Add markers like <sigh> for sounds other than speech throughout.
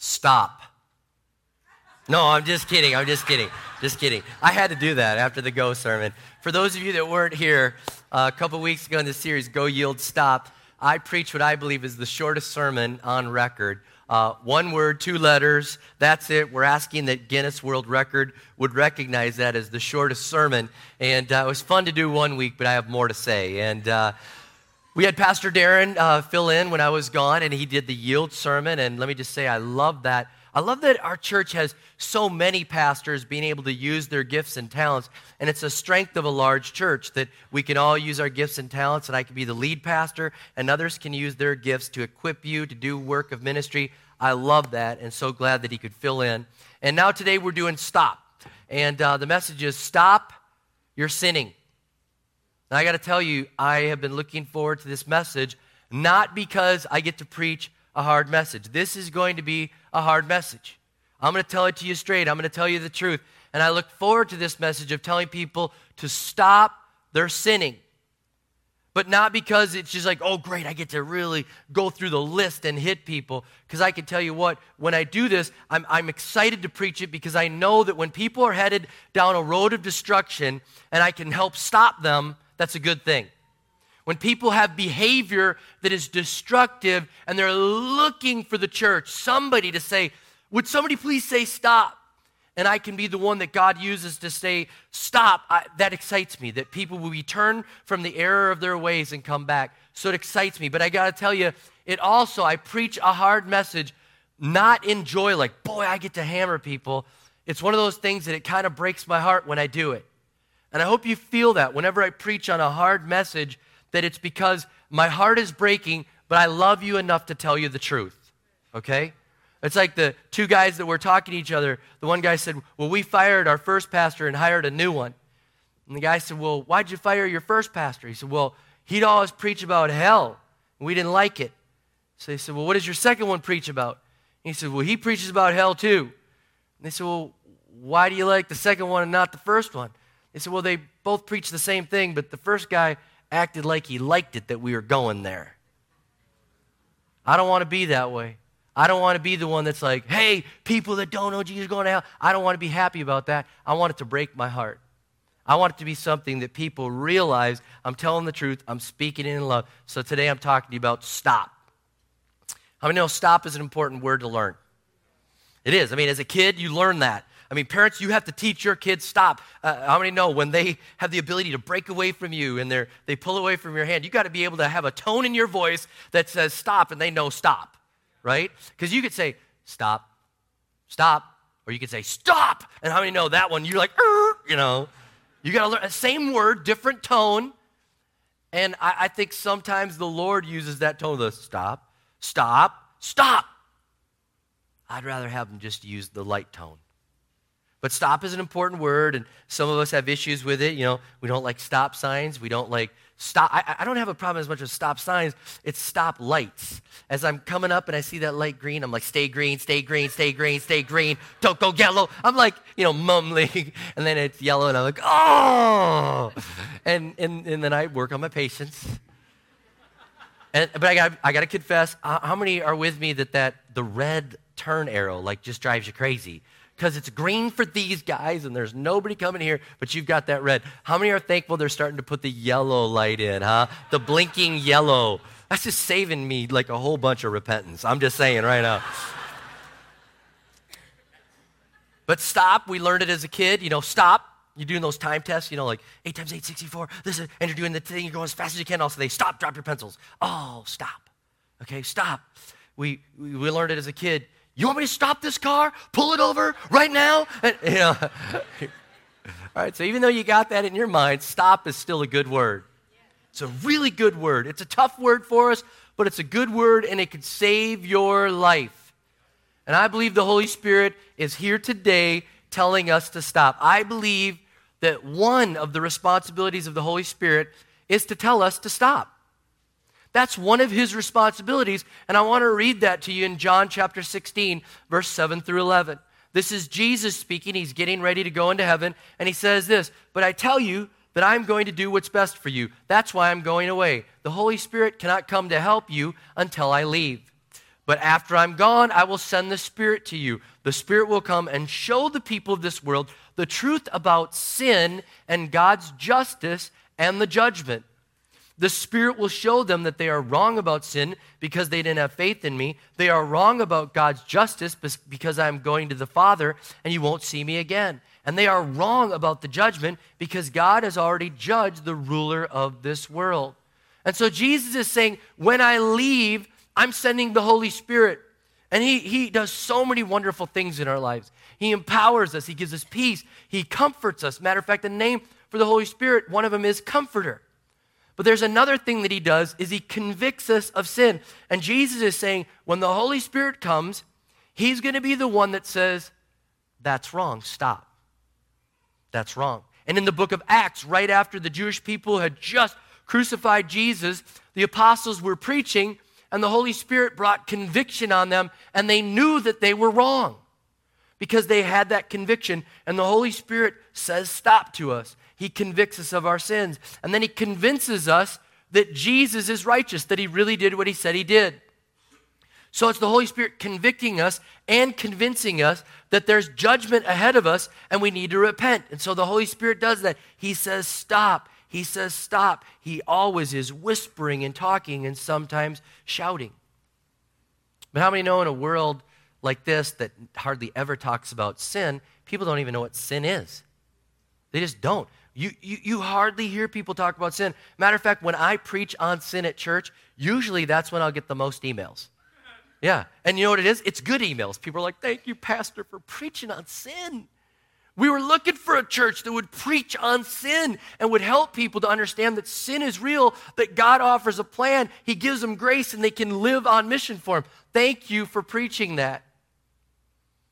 Stop. No, I'm just kidding. I'm just kidding. Just kidding. I had to do that after the Go sermon. For those of you that weren't here uh, a couple weeks ago in the series, Go Yield Stop, I preached what I believe is the shortest sermon on record. Uh, one word, two letters, that's it. We're asking that Guinness World Record would recognize that as the shortest sermon. And uh, it was fun to do one week, but I have more to say. And uh, we had Pastor Darren uh, fill in when I was gone, and he did the yield sermon. And let me just say, I love that. I love that our church has so many pastors being able to use their gifts and talents. And it's a strength of a large church that we can all use our gifts and talents, and I can be the lead pastor, and others can use their gifts to equip you to do work of ministry. I love that, and so glad that he could fill in. And now today we're doing stop. And uh, the message is stop your sinning. And I got to tell you, I have been looking forward to this message, not because I get to preach a hard message. This is going to be a hard message. I'm going to tell it to you straight. I'm going to tell you the truth. And I look forward to this message of telling people to stop their sinning. But not because it's just like, oh, great, I get to really go through the list and hit people. Because I can tell you what, when I do this, I'm, I'm excited to preach it because I know that when people are headed down a road of destruction and I can help stop them, that's a good thing. When people have behavior that is destructive and they're looking for the church, somebody to say, Would somebody please say stop? And I can be the one that God uses to say, Stop. I, that excites me, that people will return from the error of their ways and come back. So it excites me. But I got to tell you, it also, I preach a hard message, not in joy, like, boy, I get to hammer people. It's one of those things that it kind of breaks my heart when I do it. And I hope you feel that whenever I preach on a hard message, that it's because my heart is breaking, but I love you enough to tell you the truth. Okay? It's like the two guys that were talking to each other. The one guy said, Well, we fired our first pastor and hired a new one. And the guy said, Well, why'd you fire your first pastor? He said, Well, he'd always preach about hell, and we didn't like it. So they said, Well, what does your second one preach about? And he said, Well, he preaches about hell too. And they said, Well, why do you like the second one and not the first one? They said, well, they both preached the same thing, but the first guy acted like he liked it that we were going there. I don't want to be that way. I don't want to be the one that's like, hey, people that don't know Jesus going to hell. I don't want to be happy about that. I want it to break my heart. I want it to be something that people realize I'm telling the truth, I'm speaking in love. So today I'm talking to you about stop. How many know stop is an important word to learn? It is. I mean, as a kid, you learn that. I mean, parents, you have to teach your kids stop. Uh, how many know when they have the ability to break away from you and they they pull away from your hand, you got to be able to have a tone in your voice that says stop and they know stop, right? Because you could say stop, stop, or you could say stop. And how many know that one? You're like, you know, you got to learn, same word, different tone. And I, I think sometimes the Lord uses that tone, the stop, stop, stop. I'd rather have them just use the light tone. But stop is an important word, and some of us have issues with it. You know, we don't like stop signs. We don't like stop. I, I, don't have a problem as much as stop signs. It's stop lights. As I'm coming up and I see that light green, I'm like, stay green, stay green, stay green, stay green. Don't go yellow. I'm like, you know, mumbling. <laughs> And then it's yellow, and I'm like, oh. And, and, and then I work on my patience. And, but I got, I got to confess, uh, how many are with me that, that the red turn arrow like just drives you crazy? Because it's green for these guys and there's nobody coming here, but you've got that red. How many are thankful they're starting to put the yellow light in, huh? The blinking yellow. That's just saving me like a whole bunch of repentance. I'm just saying right now. but stop, we learned it as a kid, you know, stop. You're doing those time tests, you know, like 8 times 8, 64, this is, and you're doing the thing, you're going as fast as you can. Also, they stop, drop your pencils. Oh, stop. Okay, stop. We, we, we learned it as a kid. You want me to stop this car? Pull it over right now? And, you know. <laughs> All right, so even though you got that in your mind, stop is still a good word. It's a really good word. It's a tough word for us, but it's a good word and it could save your life. And I believe the Holy Spirit is here today telling us to stop. I believe that one of the responsibilities of the Holy Spirit is to tell us to stop. That's one of his responsibilities, and I want to read that to you in John chapter 16, verse 7 through 11. This is Jesus speaking. He's getting ready to go into heaven, and he says this But I tell you that I'm going to do what's best for you. That's why I'm going away. The Holy Spirit cannot come to help you until I leave. But after I'm gone, I will send the Spirit to you. The Spirit will come and show the people of this world the truth about sin and God's justice and the judgment. The Spirit will show them that they are wrong about sin because they didn't have faith in me. They are wrong about God's justice because I'm going to the Father and you won't see me again. And they are wrong about the judgment because God has already judged the ruler of this world. And so Jesus is saying, when I leave, I'm sending the Holy Spirit. And he, he does so many wonderful things in our lives. He empowers us, He gives us peace, He comforts us. Matter of fact, the name for the Holy Spirit, one of them is Comforter. But there's another thing that He does is He convicts us of sin. And Jesus is saying, when the Holy Spirit comes, He's going to be the one that says, that's wrong, stop. That's wrong. And in the book of Acts, right after the Jewish people had just crucified Jesus, the apostles were preaching and the Holy Spirit brought conviction on them, and they knew that they were wrong because they had that conviction. And the Holy Spirit says, Stop to us. He convicts us of our sins. And then He convinces us that Jesus is righteous, that He really did what He said He did. So it's the Holy Spirit convicting us and convincing us that there's judgment ahead of us and we need to repent. And so the Holy Spirit does that. He says, Stop. He says, Stop. He always is whispering and talking and sometimes shouting. But how many know in a world like this that hardly ever talks about sin, people don't even know what sin is? They just don't. You, you, you hardly hear people talk about sin. Matter of fact, when I preach on sin at church, usually that's when I'll get the most emails. Yeah. And you know what it is? It's good emails. People are like, thank you, Pastor, for preaching on sin. We were looking for a church that would preach on sin and would help people to understand that sin is real, that God offers a plan, He gives them grace, and they can live on mission for Him. Thank you for preaching that.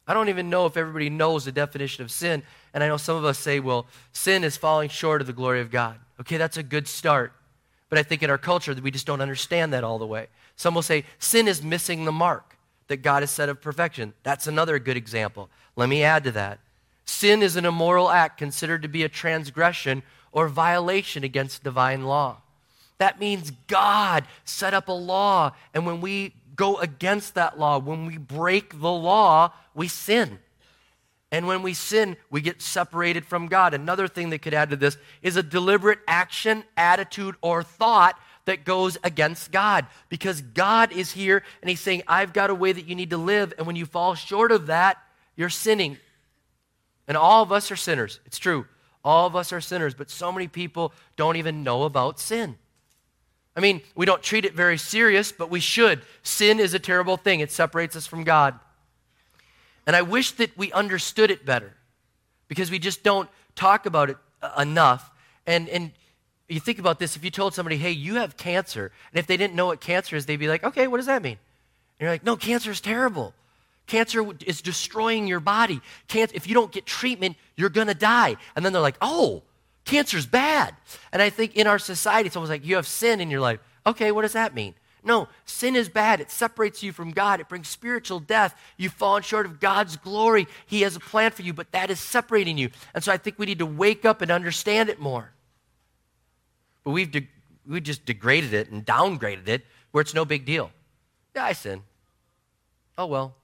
I don't even know if everybody knows the definition of sin. And I know some of us say, well, sin is falling short of the glory of God. Okay, that's a good start. But I think in our culture we just don't understand that all the way. Some will say sin is missing the mark that God has set of perfection. That's another good example. Let me add to that. Sin is an immoral act considered to be a transgression or violation against divine law. That means God set up a law, and when we go against that law, when we break the law, we sin. And when we sin, we get separated from God. Another thing that could add to this is a deliberate action, attitude, or thought that goes against God. Because God is here and He's saying, I've got a way that you need to live. And when you fall short of that, you're sinning. And all of us are sinners. It's true. All of us are sinners, but so many people don't even know about sin. I mean, we don't treat it very serious, but we should. Sin is a terrible thing. It separates us from God. And I wish that we understood it better because we just don't talk about it uh, enough. And, and you think about this if you told somebody, hey, you have cancer, and if they didn't know what cancer is, they'd be like, okay, what does that mean? And you're like, no, cancer is terrible. Cancer is destroying your body. Cancer, if you don't get treatment, you're going to die. And then they're like, oh, cancer's bad. And I think in our society, it's almost like you have sin in your life. Okay, what does that mean? No, sin is bad. It separates you from God. It brings spiritual death. You've fallen short of God's glory. He has a plan for you, but that is separating you. And so I think we need to wake up and understand it more. But we've, de- we just degraded it and downgraded it where it's no big deal. Yeah, I sin. Oh, well,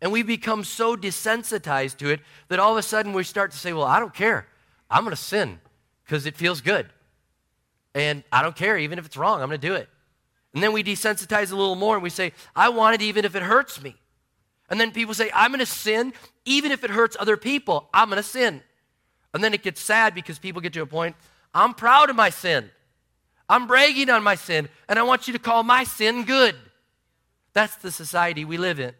And we become so desensitized to it that all of a sudden we start to say, well, I don't care. I'm going to sin because it feels good. And I don't care, even if it's wrong, I'm going to do it. And then we desensitize a little more and we say, I want it even if it hurts me. And then people say, I'm going to sin even if it hurts other people. I'm going to sin. And then it gets sad because people get to a point, I'm proud of my sin. I'm bragging on my sin, and I want you to call my sin good. That's the society we live in.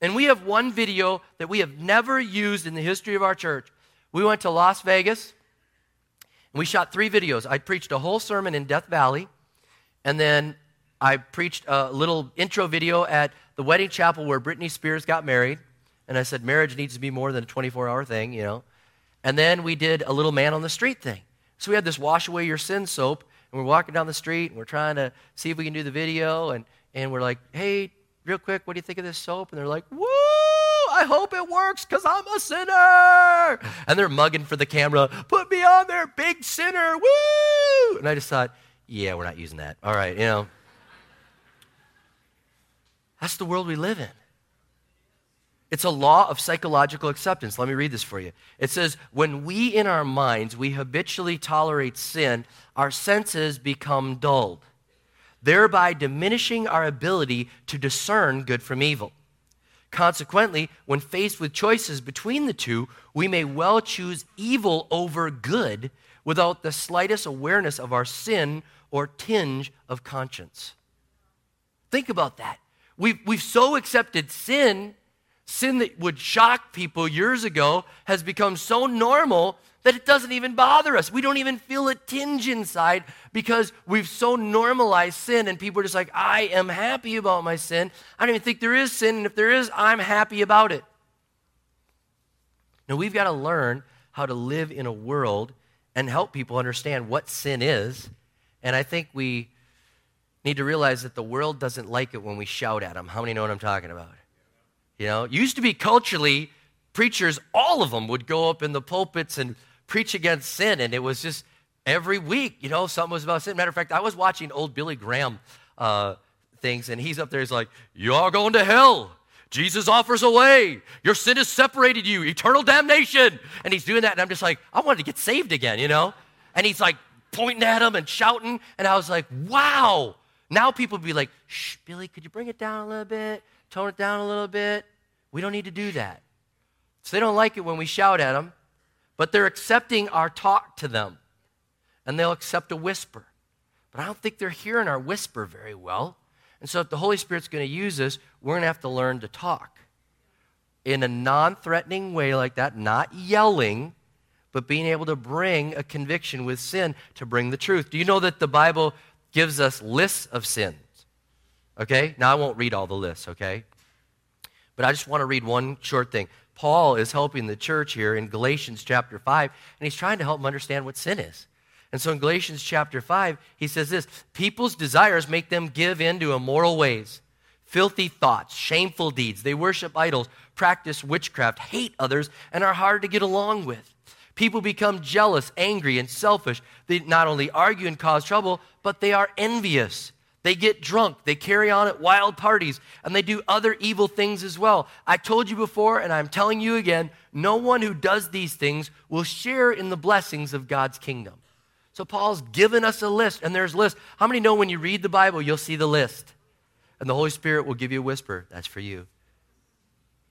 And we have one video that we have never used in the history of our church. We went to Las Vegas and we shot three videos. I preached a whole sermon in Death Valley, and then I preached a little intro video at the wedding chapel where Britney Spears got married. And I said, marriage needs to be more than a 24 hour thing, you know. And then we did a little man on the street thing. So we had this wash away your sin soap, and we're walking down the street, and we're trying to see if we can do the video, and, and we're like, hey, real quick, what do you think of this soap? And they're like, woo, I hope it works because I'm a sinner. And they're mugging for the camera, put me on there, big sinner, woo. And I just thought, yeah, we're not using that. All right, you know. That's the world we live in. It's a law of psychological acceptance. Let me read this for you. It says, When we in our minds, we habitually tolerate sin, our senses become dulled, thereby diminishing our ability to discern good from evil. Consequently, when faced with choices between the two, we may well choose evil over good without the slightest awareness of our sin or tinge of conscience. Think about that. We've, we've so accepted sin sin that would shock people years ago has become so normal that it doesn't even bother us. We don't even feel a tinge inside because we've so normalized sin, and people are just like, I am happy about my sin. I don't even think there is sin, and if there is, I'm happy about it. Now, we've got to learn how to live in a world and help people understand what sin is. And I think we need to realize that the world doesn't like it when we shout at them. How many know what I'm talking about? You know, used to be culturally, preachers, all of them would go up in the pulpits and preach against sin, and it was just every week, you know, something was about sin. Matter of fact, I was watching old Billy Graham uh, things, and he's up there, he's like, You are going to hell. Jesus offers a way. Your sin has separated you, eternal damnation. And he's doing that, and I'm just like, I wanted to get saved again, you know? And he's like pointing at him and shouting, and I was like, wow. Now people would be like, shh, Billy, could you bring it down a little bit? tone it down a little bit. We don't need to do that. So they don't like it when we shout at them, but they're accepting our talk to them. And they'll accept a whisper. But I don't think they're hearing our whisper very well. And so if the Holy Spirit's going to use us, we're going to have to learn to talk in a non threatening way like that, not yelling, but being able to bring a conviction with sin to bring the truth. Do you know that the Bible gives us lists of sins? Okay? Now, I won't read all the lists, okay? But I just want to read one short thing. Paul is helping the church here in Galatians chapter 5, and he's trying to help them understand what sin is. And so in Galatians chapter 5, he says this People's desires make them give in to immoral ways, filthy thoughts, shameful deeds. They worship idols, practice witchcraft, hate others, and are hard to get along with. People become jealous, angry, and selfish. They not only argue and cause trouble, but they are envious they get drunk, they carry on at wild parties, and they do other evil things as well. I told you before, and I'm telling you again no one who does these things will share in the blessings of God's kingdom. So Paul's given us a list, and there's lists. How many know when you read the Bible, you'll see the list? And the Holy Spirit will give you a whisper. That's for you.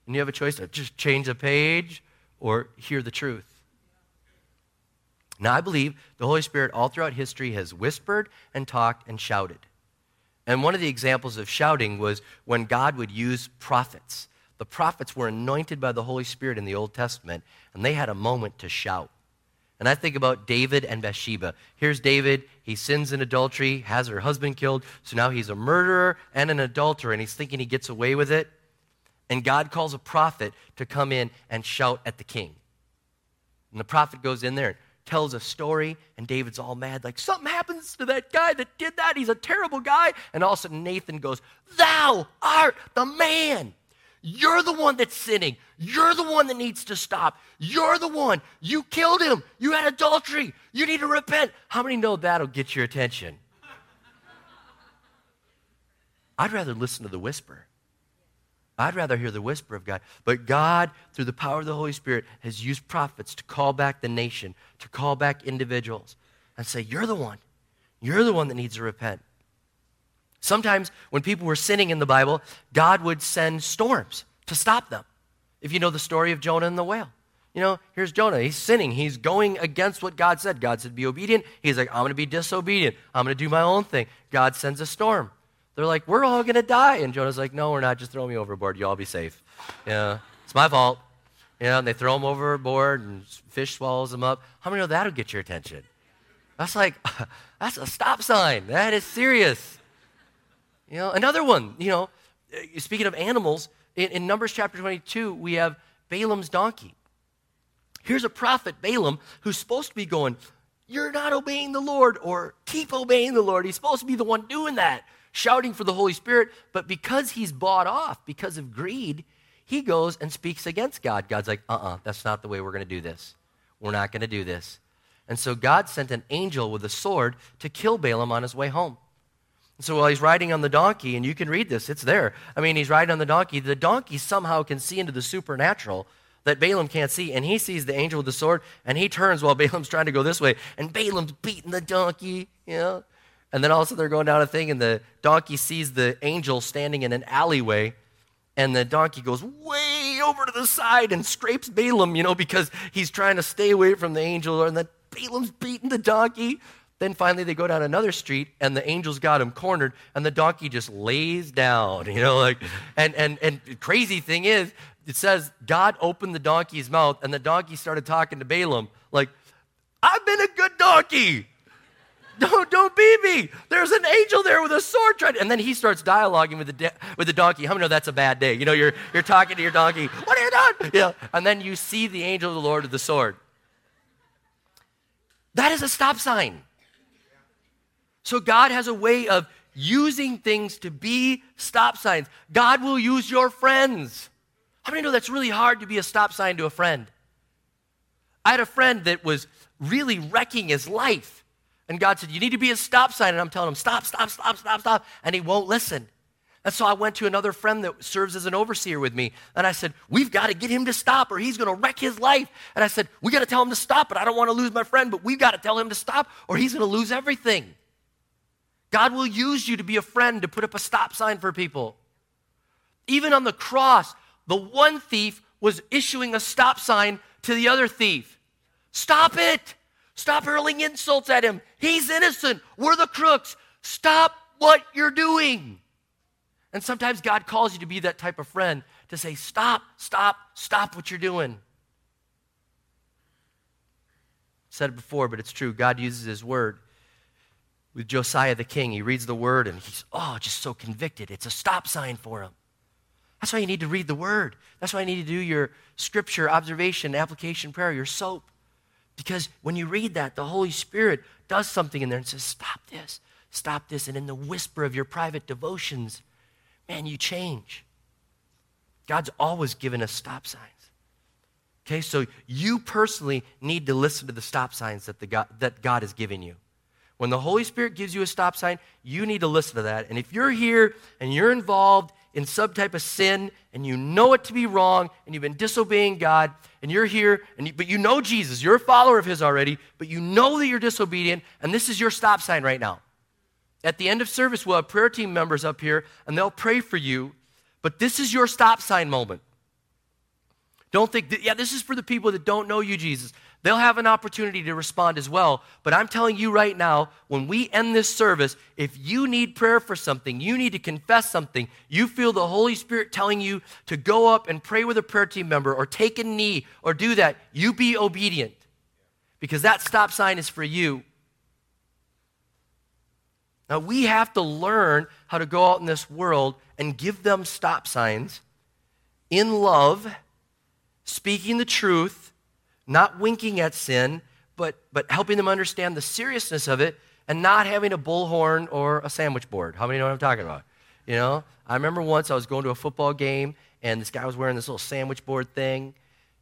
And you have a choice to just change the page or hear the truth. Now, I believe the Holy Spirit all throughout history has whispered and talked and shouted. And one of the examples of shouting was when God would use prophets. The prophets were anointed by the Holy Spirit in the Old Testament, and they had a moment to shout. And I think about David and Bathsheba. Here's David. He sins in adultery, has her husband killed. So now he's a murderer and an adulterer, and he's thinking he gets away with it. And God calls a prophet to come in and shout at the king. And the prophet goes in there and tells a story, and David's all mad, like, something happens to that guy that did that. He's a terrible guy. And all of a sudden, Nathan goes, Thou art the man. You're the one that's sinning. You're the one that needs to stop. You're the one. You killed him. You had adultery. You need to repent. How many know that'll get your attention? I'd rather listen to the whisper. I'd rather hear the whisper of God. But God, through the power of the Holy Spirit, has used prophets to call back the nation, to call back individuals, and say, You're the one. You're the one that needs to repent. Sometimes when people were sinning in the Bible, God would send storms to stop them. If you know the story of Jonah and the whale. You know, here's Jonah. He's sinning. He's going against what God said. God said, be obedient. He's like, I'm going to be disobedient. I'm going to do my own thing. God sends a storm. They're like, we're all going to die. And Jonah's like, no, we're not. Just throw me overboard. You all be safe. Yeah, it's my fault. Yeah, and they throw him overboard and fish swallows him up. How many know that'll get your attention? That's like, <laughs> that's a stop sign. That is serious. You know, another one, you know, speaking of animals, in, in Numbers chapter 22, we have Balaam's donkey. Here's a prophet, Balaam, who's supposed to be going, You're not obeying the Lord, or keep obeying the Lord. He's supposed to be the one doing that, shouting for the Holy Spirit. But because he's bought off, because of greed, he goes and speaks against God. God's like, Uh uh-uh, uh, that's not the way we're going to do this. We're not going to do this. And so God sent an angel with a sword to kill Balaam on his way home. So while he's riding on the donkey, and you can read this, it's there. I mean, he's riding on the donkey. The donkey somehow can see into the supernatural that Balaam can't see, and he sees the angel with the sword, and he turns while <laughs> Balaam's trying to go this way, and Balaam's beating the donkey, you know? And then all of a sudden they're going down a thing, and the donkey sees the angel standing in an alleyway, and the donkey goes way over to the side and scrapes Balaam, you know, because he's trying to stay away from the angel, and then Balaam's beating the donkey. Then finally they go down another street and the angels got him cornered and the donkey just lays down, <laughs> you know, like and and and crazy thing is it says God opened the donkey's mouth and the donkey started talking to Balaam like I've been a good donkey. Don't, don't beat me. There's an angel there with a sword trying to, and then he starts dialoguing with the, de- with the donkey. How many know that's a bad day? You know, you're, you're talking to your donkey. What are you doing? Yeah. And then you see the angel of the Lord with the sword. That is a stop sign. So God has a way of using things to be stop signs. God will use your friends. How many know that's really hard to be a stop sign to a friend? I had a friend that was really wrecking his life. And God said, You need to be a stop sign. And I'm telling him, Stop, stop, stop, stop, stop. And he won't listen. And so I went to another friend that serves as an overseer with me. And I said, We've got to get him to stop or he's going to wreck his life. And I said, We got to tell him to stop, but I don't want to lose my friend, but we've got to tell him to stop or he's going to lose everything. God will use you to be a friend, to put up a stop sign for people. Even on the cross, the one thief was issuing a stop sign to the other thief. Stop it! Stop hurling insults at him. He's innocent. We're the crooks. Stop what you're doing. And sometimes God calls you to be that type of friend to say, Stop, stop, stop what you're doing. said it before, but it's true. God uses His word with Josiah the king. He reads the word and he's, oh, just so convicted. It's a stop sign for him. That's why you need to read the word. That's why you need to do your scripture, observation, application prayer, your soap. Because when you read that, the Holy Spirit does something in there and says, stop this, stop this. And in the whisper of your private devotions, man, you change. God's always given us stop signs. Okay, so you personally need to listen to the stop signs that, the God, that God has given you. When the Holy Spirit gives you a stop sign, you need to listen to that. And if you're here and you're involved in some type of sin and you know it to be wrong and you've been disobeying God and you're here and you, but you know Jesus, you're a follower of his already, but you know that you're disobedient and this is your stop sign right now. At the end of service, we'll have prayer team members up here and they'll pray for you, but this is your stop sign moment. Don't think, yeah, this is for the people that don't know you, Jesus. They'll have an opportunity to respond as well. But I'm telling you right now, when we end this service, if you need prayer for something, you need to confess something, you feel the Holy Spirit telling you to go up and pray with a prayer team member or take a knee or do that, you be obedient. Because that stop sign is for you. Now, we have to learn how to go out in this world and give them stop signs in love, speaking the truth not winking at sin, but, but helping them understand the seriousness of it and not having a bullhorn or a sandwich board. How many know what I'm talking about? You know, I remember once I was going to a football game and this guy was wearing this little sandwich board thing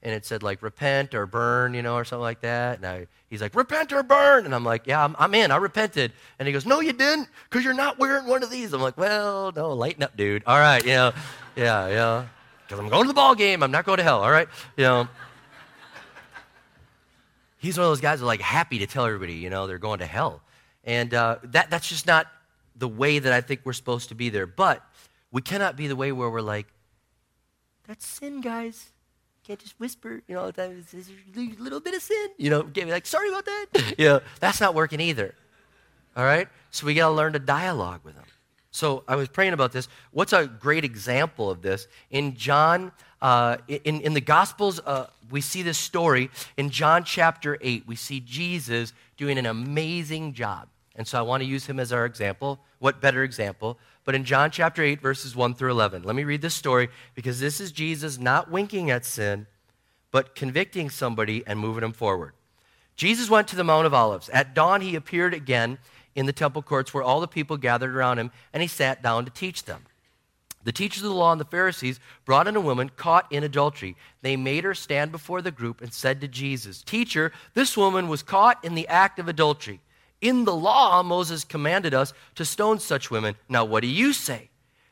and it said like repent or burn, you know, or something like that. And I, he's like, repent or burn. And I'm like, yeah, I'm, I'm in. I repented. And he goes, no, you didn't, because you're not wearing one of these. I'm like, well, no, lighten up, dude. All right, you know, yeah, yeah. Because I'm going to the ball game. I'm not going to hell. All right, you know. He's one of those guys are like happy to tell everybody, you know, they're going to hell. And uh, that, that's just not the way that I think we're supposed to be there. But we cannot be the way where we're like, that's sin, guys can't just whisper, you know, there's a little bit of sin, you know, get me like, sorry about that. <laughs> you know, that's not working either. All right? So we got to learn to dialogue with them. So I was praying about this. What's a great example of this? In John, uh, in, in the Gospels, uh, we see this story. In John chapter 8, we see Jesus doing an amazing job. And so I want to use him as our example. What better example? But in John chapter 8, verses 1 through 11, let me read this story because this is Jesus not winking at sin, but convicting somebody and moving them forward. Jesus went to the Mount of Olives. At dawn, he appeared again in the temple courts where all the people gathered around him, and he sat down to teach them. The teachers of the law and the Pharisees brought in a woman caught in adultery. They made her stand before the group and said to Jesus, Teacher, this woman was caught in the act of adultery. In the law, Moses commanded us to stone such women. Now, what do you say?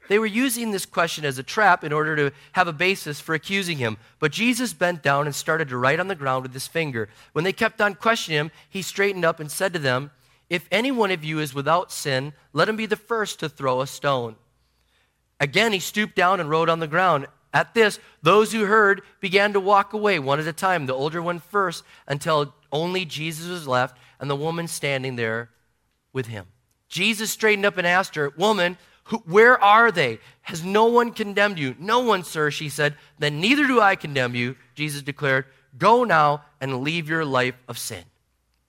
They were using this question as a trap in order to have a basis for accusing him. But Jesus bent down and started to write on the ground with his finger. When they kept on questioning him, he straightened up and said to them, If any one of you is without sin, let him be the first to throw a stone. Again, he stooped down and wrote on the ground. At this, those who heard began to walk away one at a time, the older one first, until only Jesus was left and the woman standing there with him. Jesus straightened up and asked her, Woman, where are they? Has no one condemned you? No one, sir, she said. Then neither do I condemn you, Jesus declared. Go now and leave your life of sin.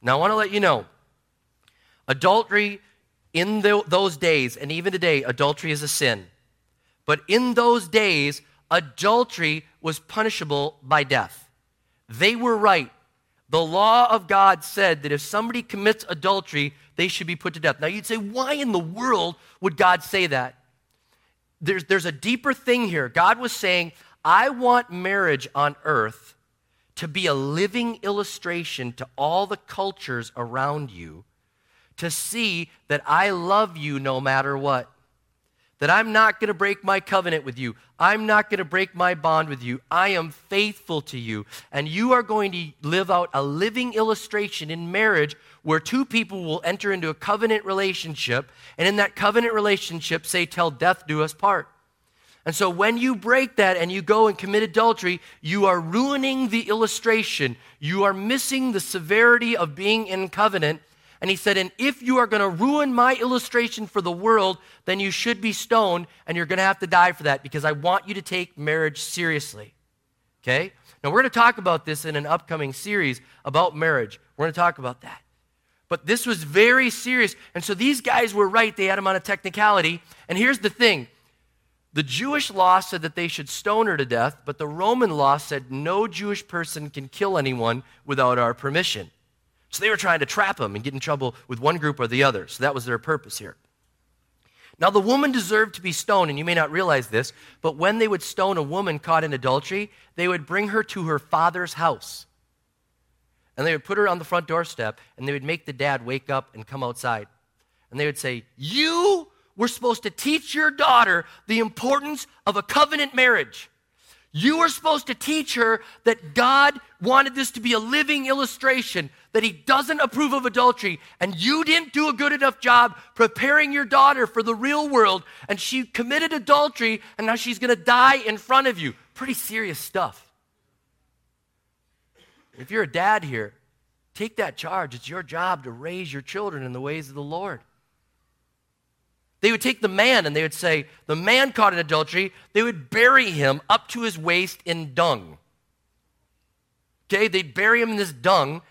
Now, I want to let you know adultery in the, those days, and even today, adultery is a sin. But in those days, adultery was punishable by death. They were right. The law of God said that if somebody commits adultery, they should be put to death. Now you'd say, why in the world would God say that? There's, there's a deeper thing here. God was saying, I want marriage on earth to be a living illustration to all the cultures around you to see that I love you no matter what that I'm not going to break my covenant with you. I'm not going to break my bond with you. I am faithful to you. And you are going to live out a living illustration in marriage where two people will enter into a covenant relationship. And in that covenant relationship, say, Till death do us part. And so when you break that and you go and commit adultery, you are ruining the illustration. You are missing the severity of being in covenant and he said, And if you are going to ruin my illustration for the world, then you should be stoned and you're going to have to die for that because I want you to take marriage seriously. Okay? Now, we're going to talk about this in an upcoming series about marriage. We're going to talk about that. But this was very serious. And so these guys were right. They had him on a technicality. And here's the thing the Jewish law said that they should stone her to death, but the Roman law said no Jewish person can kill anyone without our permission. So they were trying to trap him and get in trouble with one group or the other. So that was their purpose here. Now, the woman deserved to be stoned, and you may not realize this, but when they would stone a woman caught in adultery, they would bring her to her father's house. And they would put her on the front doorstep, and they would make the dad wake up and come outside. And they would say, You were supposed to teach your daughter the importance of a covenant marriage. You were supposed to teach her that God wanted this to be a living illustration, that He doesn't approve of adultery, and you didn't do a good enough job preparing your daughter for the real world, and she committed adultery, and now she's to die in front of you. Pretty serious stuff. If you're a dad here, take that charge. It's your job to raise your children in the ways of the Lord. They would take the man and they would say, The man caught in adultery, they would bury him up to his waist in dung. Okay, they'd bury him in this dung,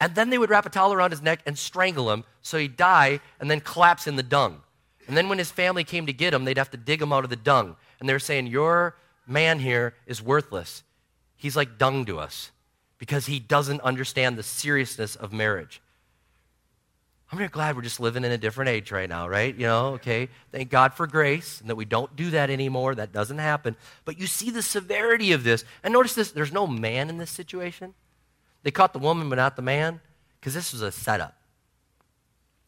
and then they would wrap a towel around his neck and strangle him so he'd die and then collapse in the dung. And then when his family came to get him, they'd have to dig him out of the dung. And they were saying, Your man here is worthless. He's like dung to us because he doesn't understand the seriousness of marriage. I'm really glad we're just living in a different age right now, right? You know, okay. Thank God for grace and that we don't do that anymore. That doesn't happen. But you see the severity of this. And notice this there's no man in this situation. They caught the woman, but not the man, because this was a setup.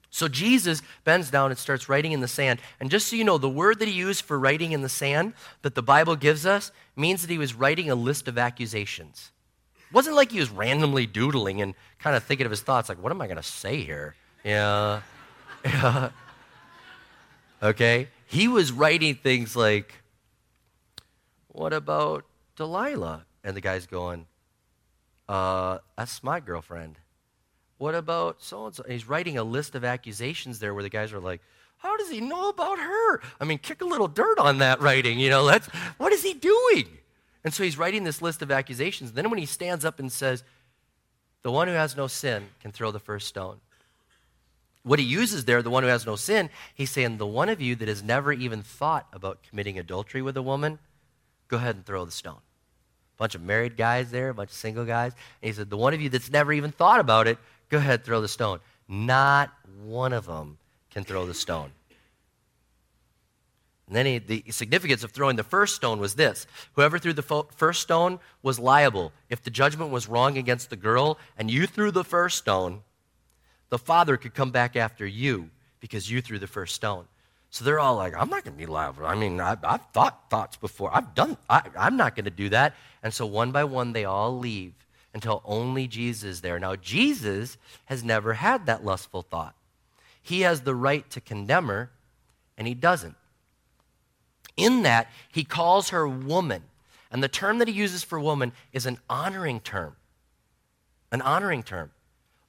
So Jesus bends down and starts writing in the sand. And just so you know, the word that he used for writing in the sand that the Bible gives us means that he was writing a list of accusations. It wasn't like he was randomly doodling and kind of thinking of his thoughts, like, what am I going to say here? Yeah. <laughs> yeah. Okay? He was writing things like, what about Delilah? And the guy's going, uh, that's my girlfriend. What about so and so? He's writing a list of accusations there where the guys are like, how does he know about her? I mean, kick a little dirt on that writing, you know. Let's, what is he doing? And so he's writing this list of accusations. Then when he stands up and says, the one who has no sin can throw the first stone. What he uses there, the one who has no sin, he's saying, the one of you that has never even thought about committing adultery with a woman, go ahead and throw the stone A bunch of married guys there, a bunch of single guys. And he said, The one of you that's never even thought about it, go ahead, throw the stone. Not one of them can throw the stone. And then he, the significance of throwing the first stone was this whoever threw the fo- first stone was liable. If the judgment was wrong against the girl and you threw the first stone, the father could come back after you because you threw the first stone. So they're all like, I'm not going to be liable. I mean, I, have thought thoughts before. I've done, I, I'm not going to do that. And so one by one, they all leave until only Jesus is there. Now, Jesus has never had that lustful thought. He has the right to condemn her, and he doesn't. In that, he calls her woman. And the term that he uses for woman is an honoring term. An honoring term.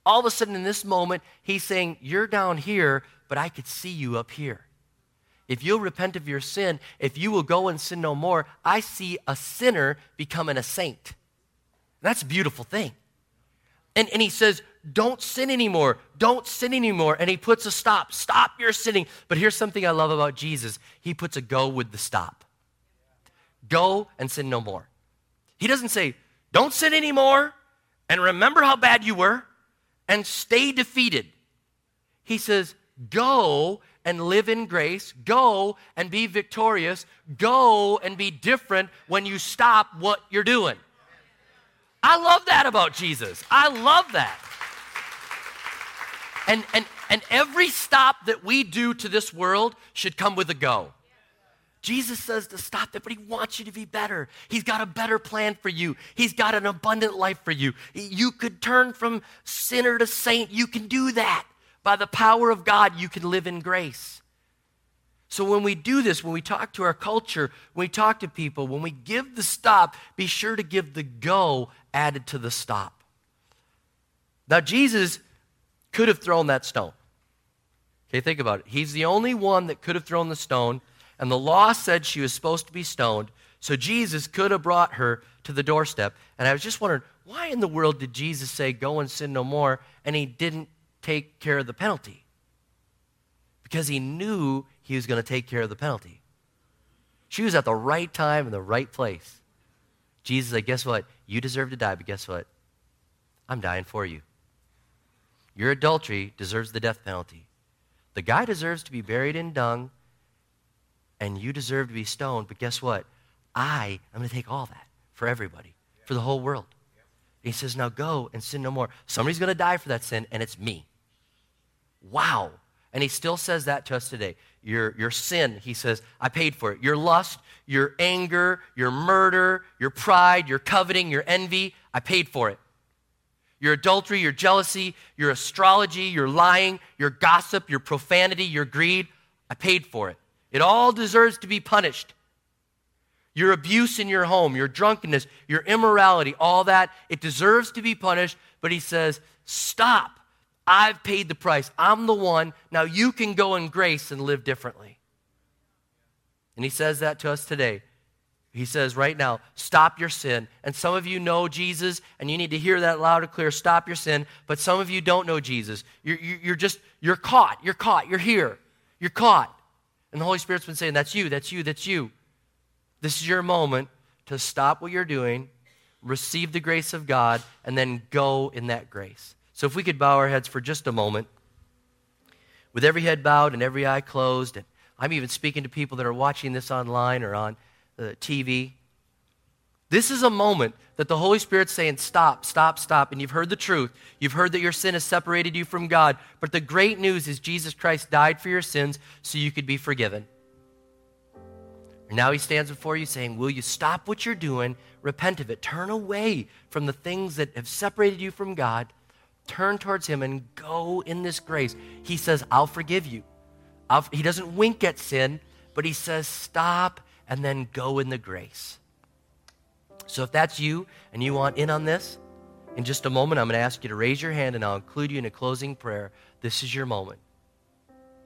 All of a sudden, in this moment, he's saying, You're down here, but I could see you up here if you'll repent of your sin, if you will go and sin no more, I see a sinner becoming a saint. That's a beautiful thing. And, and he says, Don't sin anymore. Don't sin anymore. And he puts a stop. Stop your sinning. But here's something I love about Jesus he puts a go with the stop. Go and sin no more. He doesn't say, Don't sin anymore and remember how bad you were and stay defeated. He says, Go and live in grace. Go and be victorious. Go and be different when you stop what you're doing. I love that about Jesus. I love that. And, and, and every stop that we do to this world should come with a go. Jesus says to stop that, but he wants you to be better. He's got a better plan for you. He's got an abundant life for you. You could turn from sinner to saint. You can do that. By the power of God, you can live in grace. So when we do this, when we talk to our culture, when we talk to people, when we give the stop, be sure to give the go added to the stop. Now, Jesus could have thrown that stone. Okay, think about it. He's the only one that could have thrown the stone, and the law said she was supposed to be stoned. So Jesus could have brought her to the doorstep. And I was just wondering, why in the world did Jesus say, Go and sin no more, and he didn't take care of the penalty because he knew he was going to take care of the penalty. She was at the right time in the right place. Jesus said, Guess what? You deserve to die, but guess what? I'm dying for you. Your adultery deserves the death penalty. The guy deserves to be buried in dung, and you deserve to be stoned, but guess what? I am going to take all that for everybody, for the whole world. He says, Now go and sin no more. Somebody's going to die for that sin, and it's me. Wow. And he still says that to us today. Your, your sin, he says, I paid for it. Your lust, your anger, your murder, your pride, your coveting, your envy, I paid for it. Your adultery, your jealousy, your astrology, your lying, your gossip, your profanity, your greed, I paid for it. It all deserves to be punished. Your abuse in your home, your drunkenness, your immorality, all that, it deserves to be punished. But he says, stop. I've paid the price. I'm the one. Now you can go in grace and live differently. And he says that to us today. He says right now, stop your sin. And some of you know Jesus, and you need to hear that loud and clear. Stop your sin. But some of you don't know Jesus. You're, you're just, you're caught. You're caught. You're here. You're caught. And the Holy Spirit's been saying, that's you, that's you, that's you. This is your moment to stop what you're doing, receive the grace of God, and then go in that grace. So if we could bow our heads for just a moment. with every head bowed and every eye closed, and I'm even speaking to people that are watching this online or on uh, the TV. This is a moment that the Holy Spirit's saying, Stop, stop, stop. And you've heard the truth. You've heard that your sin has separated you from God. But the great news is Jesus Christ died for your sins so you could be forgiven. And now he stands before you saying, Will you stop what you're doing? Repent of it. Turn away from the things that have separated you from God. Turn towards him and go in this grace. He says, I'll forgive you. I'll, he doesn't wink at sin, but he says, Stop and then go in the grace. So if that's you and you want in on this, in just a moment, I'm going to ask you to raise your hand and I'll include you in a closing prayer. This is your moment.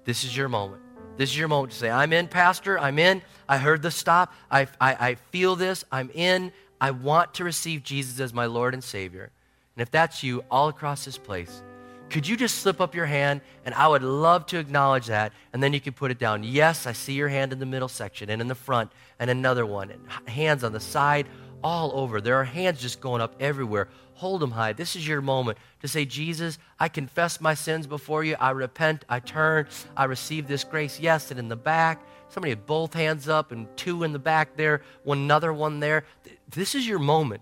This is your moment. This is your moment to say, I'm in, Pastor. I'm in. I heard the stop. I, I, I feel this. I'm in. I want to receive Jesus as my Lord and Savior. And if that's you all across this place, could you just slip up your hand? And I would love to acknowledge that. And then you can put it down. Yes, I see your hand in the middle section and in the front, and another one, and hands on the side, all over. There are hands just going up everywhere. Hold them high. This is your moment to say, Jesus, I confess my sins before you. I repent. I turn. I receive this grace. Yes, and in the back, somebody had both hands up and two in the back there, one another one there. This is your moment.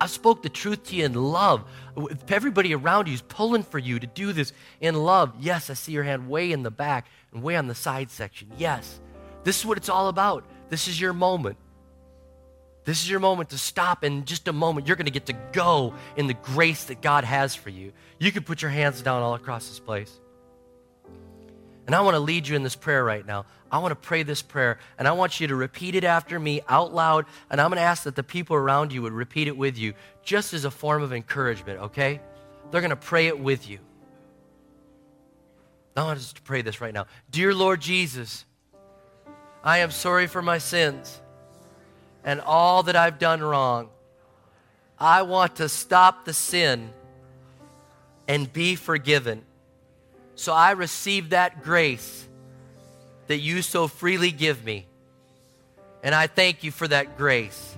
I spoke the truth to you in love. Everybody around you is pulling for you to do this in love. Yes, I see your hand way in the back and way on the side section. Yes, this is what it's all about. This is your moment. This is your moment to stop. In just a moment, you're going to get to go in the grace that God has for you. You can put your hands down all across this place. And I want to lead you in this prayer right now. I want to pray this prayer, and I want you to repeat it after me out loud. And I'm going to ask that the people around you would repeat it with you, just as a form of encouragement, okay? They're going to pray it with you. I want us to pray this right now. Dear Lord Jesus, I am sorry for my sins and all that I've done wrong. I want to stop the sin and be forgiven. So I receive that grace that you so freely give me. And I thank you for that grace.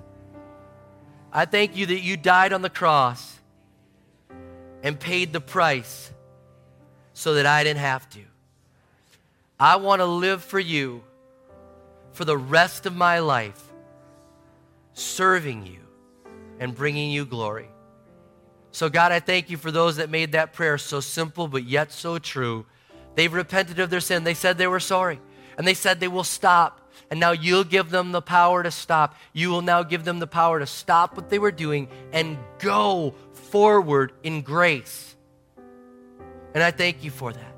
I thank you that you died on the cross and paid the price so that I didn't have to. I want to live for you for the rest of my life serving you and bringing you glory. So, God, I thank you for those that made that prayer so simple but yet so true. They've repented of their sin. They said they were sorry, and they said they will stop. And now you'll give them the power to stop. You will now give them the power to stop what they were doing and go forward in grace. And I thank you for that.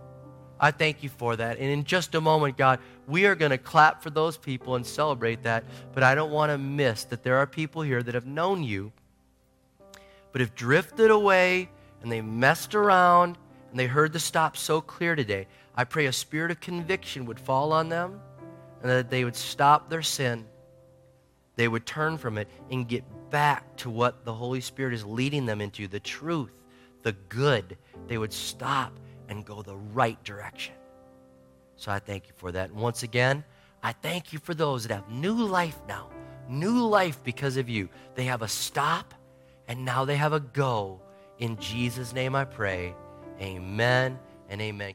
I thank you for that. And in just a moment, God, we are going to clap for those people and celebrate that. But I don't want to miss that there are people here that have known you, but have drifted away and they messed around and they heard the stop so clear today. I pray a spirit of conviction would fall on them and that they would stop their sin. They would turn from it and get back to what the Holy Spirit is leading them into the truth, the good. They would stop and go the right direction. So I thank you for that. And once again, I thank you for those that have new life now. New life because of you. They have a stop and now they have a go. In Jesus' name I pray. Amen and amen.